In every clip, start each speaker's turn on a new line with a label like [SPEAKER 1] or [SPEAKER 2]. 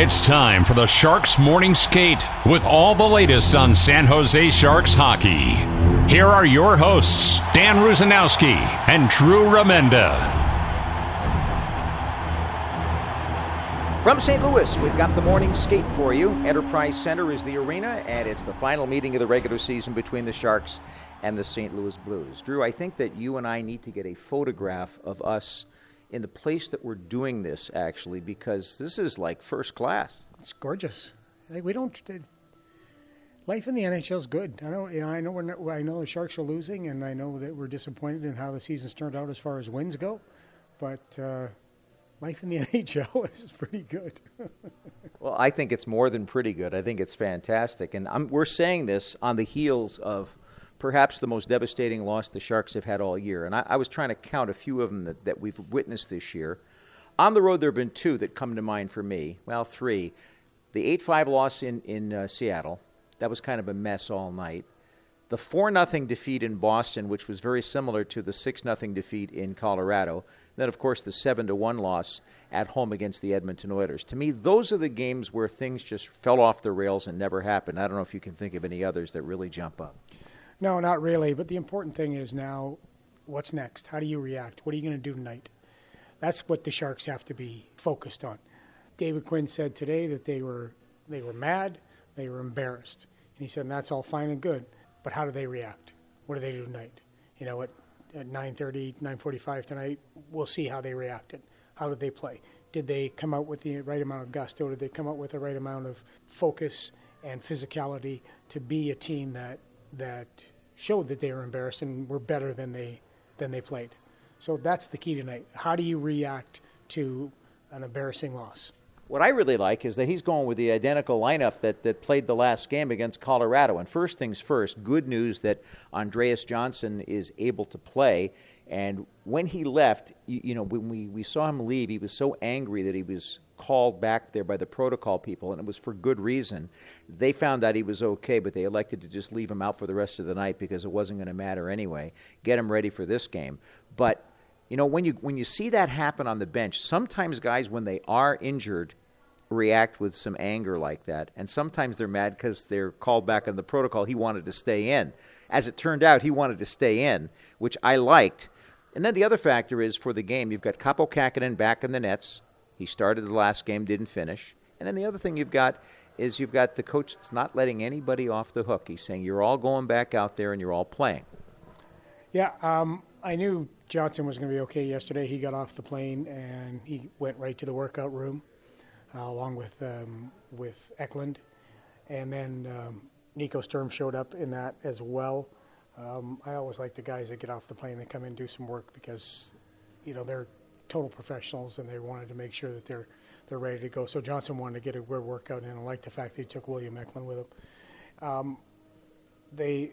[SPEAKER 1] It's time for the Sharks Morning Skate with all the latest on San Jose Sharks hockey. Here are your hosts, Dan Rusanowsky and Drew Remenda.
[SPEAKER 2] From St. Louis, we've got the morning skate for you. Enterprise Center is the arena, and it's the final meeting of the regular season between the Sharks and the St. Louis Blues. Drew, I think that you and I need to get a photograph of us in the place that we're doing this, actually, because this is like first class.
[SPEAKER 3] It's gorgeous. We don't. It, life in the NHL is good. I know. You know. I know. We're not, I know the Sharks are losing, and I know that we're disappointed in how the season's turned out as far as wins go. But uh, life in the NHL is pretty good.
[SPEAKER 2] well, I think it's more than pretty good. I think it's fantastic, and I'm, we're saying this on the heels of perhaps the most devastating loss the Sharks have had all year. And I, I was trying to count a few of them that, that we've witnessed this year. On the road, there have been two that come to mind for me. Well, three. The 8 5 loss in, in uh, Seattle, that was kind of a mess all night. The 4 0 defeat in Boston, which was very similar to the 6 0 defeat in Colorado. Then, of course, the 7 1 loss at home against the Edmonton Oilers. To me, those are the games where things just fell off the rails and never happened. I don't know if you can think of any others that really jump up.
[SPEAKER 3] No, not really. But the important thing is now, what's next? How do you react? What are you going to do tonight? That's what the Sharks have to be focused on. David Quinn said today that they were they were mad, they were embarrassed, and he said and that's all fine and good. But how do they react? What do they do tonight? You know, at, at 9:30, 9:45 tonight, we'll see how they reacted. How did they play? Did they come out with the right amount of gusto? Did they come out with the right amount of focus and physicality to be a team that that showed that they were embarrassed and were better than they than they played. So that's the key tonight. How do you react to an embarrassing loss?
[SPEAKER 2] What I really like is that he's going with the identical lineup that, that played the last game against Colorado. And first things first, good news that Andreas Johnsson is able to play. And when he left, you, you know, when we, we saw him leave, he was so angry that he was called back there by the protocol people, and it was for good reason. They found out he was okay, but they elected to just leave him out for the rest of the night because it wasn't going to matter anyway. Get him ready for this game. But you know, when you when you see that happen on the bench, sometimes guys, when they are injured, react with some anger like that, and sometimes they're mad because they're called back on the protocol. He wanted to stay in. As it turned out, he wanted to stay in, which I liked. And then the other factor is for the game, you've got Kaapo Kähkönen back in the nets. He started the last game, didn't finish. And then the other thing you've got is you've got the coach that's not letting anybody off the hook. He's saying you're all going back out there and you're all playing.
[SPEAKER 3] Yeah, um, I knew Johnsson was going to be okay yesterday. He got off the plane and he went right to the workout room, uh, along with um, with Eklund, and then um, Nico Sturm showed up in that as well. Um, I always like the guys that get off the plane They come in and do some work because, you know, they're total professionals, and they wanted to make sure that they're they're ready to go. So Johnsson wanted to get a good workout in, and I like the fact that he took William Eklund with him. Um, they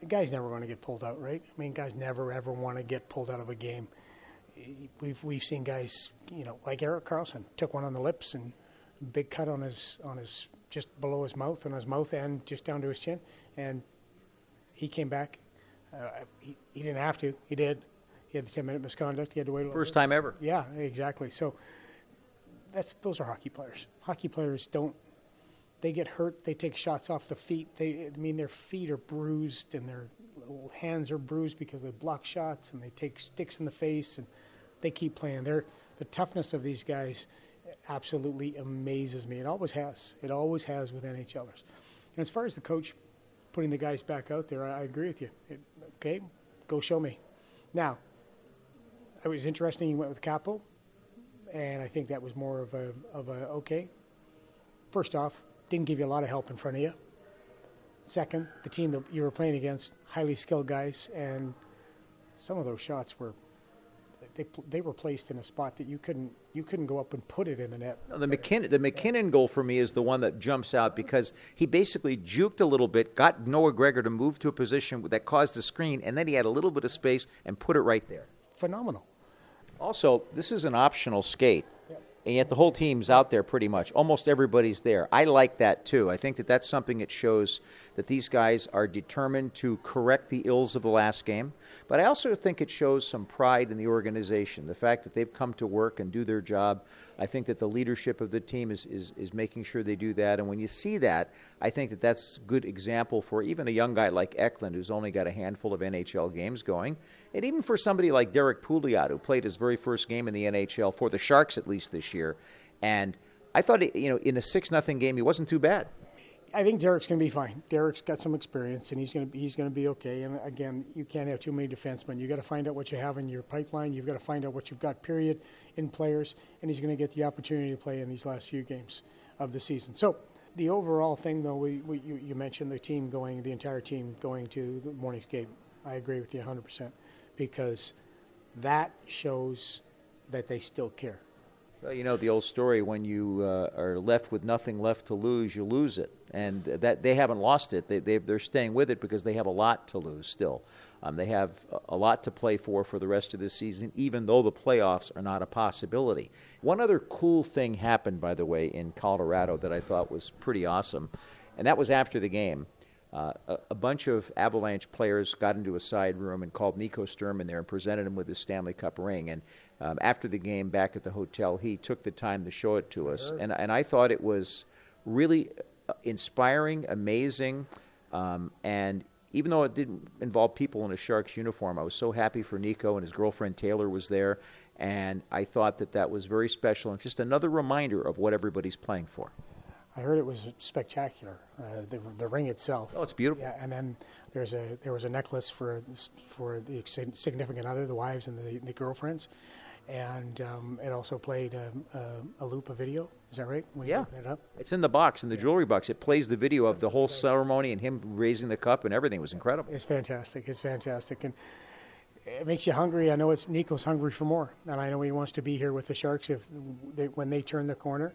[SPEAKER 3] the guys never want to get pulled out, right? I mean, guys never ever want to get pulled out of a game. We've we've seen guys, you know, like Erik Karlsson took one on the lips and big cut on his on his just below his mouth on his mouth and just down to his chin, and he came back. Uh, he, he didn't have to. He did. He had the 10 minute misconduct. He had to wait.
[SPEAKER 2] First time ever.
[SPEAKER 3] Yeah, exactly. So that's those are hockey players. Hockey players don't. They get hurt. They take shots off the feet. They, I mean, their feet are bruised and their hands are bruised because they block shots and they take sticks in the face and they keep playing. They're, the toughness of these guys absolutely amazes me. It always has. It always has with NHLers. And as far as the coach putting the guys back out there, I, I agree with you. It, okay, go show me. Now, it was interesting. He went with Kaapo, and I think that was more of a of a okay. First off, didn't give you a lot of help in front of you. Second, the team that you were playing against, highly skilled guys, and some of those shots were they they were placed in a spot that you couldn't you couldn't go up and put it in the net.
[SPEAKER 2] The MacKinnon the MacKinnon goal for me is the one that jumps out because he basically juked a little bit, got Noah Gregor to move to a position that caused the screen, and then he had a little bit of space and put it right there.
[SPEAKER 3] Phenomenal.
[SPEAKER 2] Also, this is an optional skate and yet the whole team's out there pretty much. Almost everybody's there. I like that too. I think that that's something that shows that these guys are determined to correct the ills of the last game. But I also think it shows some pride in the organization. The fact that they've come to work and do their job. I think that the leadership of the team is, is, is making sure they do that. And when you see that, I think that that's good example for even a young guy like Eklund, who's only got a handful of NHL games going. And even for somebody like Derrick Pouliot, who played his very first game in the NHL, for the Sharks at least this year. And I thought, you know, in a 6 nothing game, he wasn't too bad.
[SPEAKER 3] I think Derrick's going to be fine. Derrick's got some experience, and he's going to be, he's going to be okay. And again, you can't have too many defensemen. You got to find out what you have in your pipeline. You've got to find out what you've got. Period in players, and he's going to get the opportunity to play in these last few games of the season. So the overall thing, though, we, we you, you, mentioned the team going, the entire team going to the morning's game. I agree with you 100 percent because that shows that they still care.
[SPEAKER 2] Well, you know the old story: when you uh, are left with nothing left to lose, you lose it, and that they haven't lost it. They, are staying with it because they have a lot to lose still. Um, they have a lot to play for for the rest of the season, even though the playoffs are not a possibility. One other cool thing happened, by the way, in Colorado that I thought was pretty awesome, and that was after the game. Uh, a, a, bunch of Avalanche players got into a side room and called Nico Sturman there and presented him with his Stanley Cup ring. And um, after the game back at the hotel, he took the time to show it to us, and and I thought it was really uh, inspiring, amazing, um, and even though it didn't involve people in a Sharks uniform, I was so happy for Nico and his girlfriend Taylor was there, and I thought that that was very special and just another reminder of what everybody's playing for.
[SPEAKER 3] I heard it was spectacular. Uh, the, the ring itself.
[SPEAKER 2] Oh, it's beautiful.
[SPEAKER 3] Yeah, and then there's a there was a necklace for for the significant other, the wives and the, the girlfriends, and um, it also played a, a, a, loop of video. Is that right?
[SPEAKER 2] When yeah, it it's in the box in the jewelry box. It plays the video of the whole ceremony and him raising the cup and everything. It was incredible.
[SPEAKER 3] It's fantastic. It's fantastic, and it makes you hungry. I know it's Nico's hungry for more, and I know he wants to be here with the Sharks if they, when they turn the corner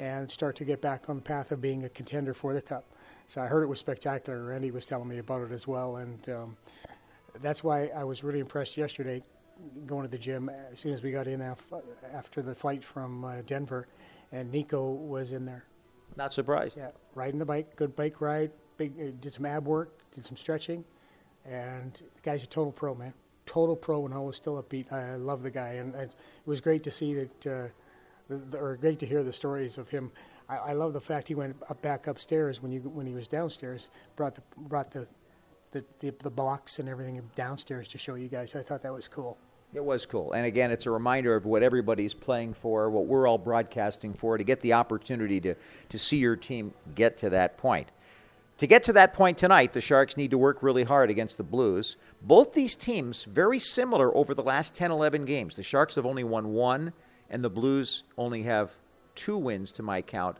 [SPEAKER 3] and start to get back on the path of being a contender for the cup. So I heard it was spectacular. Randy was telling me about it as well, and um, that's why I was really impressed yesterday going to the gym as soon as we got in af- after the flight from uh, Denver, and Nico was in there.
[SPEAKER 2] Not surprised.
[SPEAKER 3] Yeah, riding the bike, good bike ride. Big, uh, did some ab work, did some stretching, and the guy's a total pro, man. Total pro, and always still upbeat. I, I love the guy, and it was great to see that, uh, or great to hear the stories of him. I, I love the fact he went up, back upstairs when you when he was downstairs. Brought the brought the the, the, the box and everything downstairs to show you guys. I thought that was cool.
[SPEAKER 2] It was cool. And again, it's a reminder of what everybody's playing for, what we're all broadcasting for, to get the opportunity to, to see your team get to that point. To get to that point tonight, the Sharks need to work really hard against the Blues. Both these teams very similar over the last 10 11 games. The Sharks have only won one, and the Blues only have two wins to my count.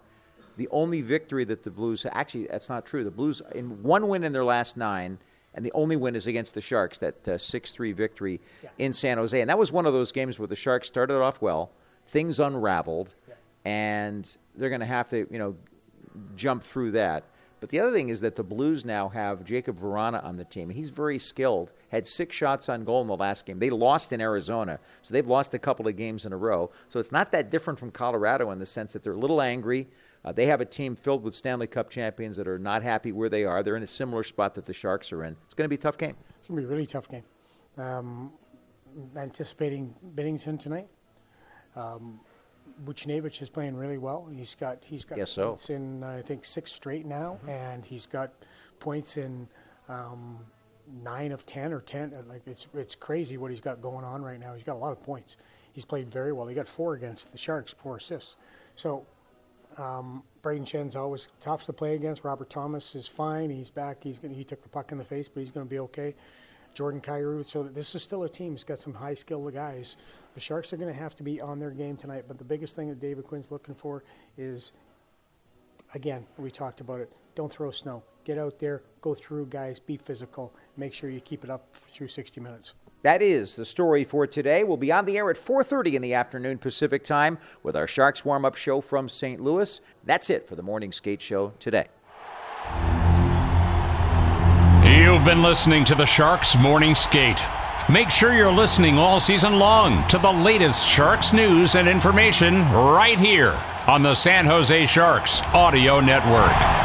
[SPEAKER 2] The only victory that the Blues actually, that's not true. The Blues, in one win in their last nine, and the only win is against the Sharks, that uh, 6 uh, 3 victory yeah. in San Jose. And that was one of those games where the Sharks started off well, things unraveled, yeah. and they're going to have to, you know, jump through that. But the other thing is that the Blues now have Jakub Vrana on the team. He's very skilled. Had six shots on goal in the last game. They lost in Arizona, so they've lost a couple of games in a row. So it's not that different from Colorado in the sense that they're a little angry. Uh, they have a team filled with Stanley Cup champions that are not happy where they are. They're in a similar spot that the Sharks are in. It's going to be a tough game.
[SPEAKER 3] It's going to be a really tough game. Um, anticipating Binnington tonight. Um, Buchnevich is playing really well. He's got he's got
[SPEAKER 2] Guess
[SPEAKER 3] points
[SPEAKER 2] so.
[SPEAKER 3] in I think six straight now, mm-hmm. and he's got points in um, nine of ten or ten. Uh, like it's it's crazy what he's got going on right now. He's got a lot of points. He's played very well. He got four against the Sharks, four assists. So um, Brayden Schenn's always tough to play against. Robert Thomas is fine. He's back. He's gonna, he took the puck in the face, but he's going to be okay. Jordan Kyrou. So this is still a team. It's got some high skilled guys. The Sharks are going to have to be on their game tonight. But the biggest thing that David Quinn's looking for is, again, we talked about it. Don't throw snow. get out there, go through, guys, be physical, make sure you keep it up through 60 minutes.
[SPEAKER 2] That is the story for today. We'll be on the air at 4:30 in the afternoon Pacific Time with our Sharks warm-up show from St. Louis. That's it for the morning skate show today.
[SPEAKER 1] You've been listening to the Sharks Morning Skate. Make sure you're listening all season long to the latest Sharks news and information right here on the San Jose Sharks Audio Network.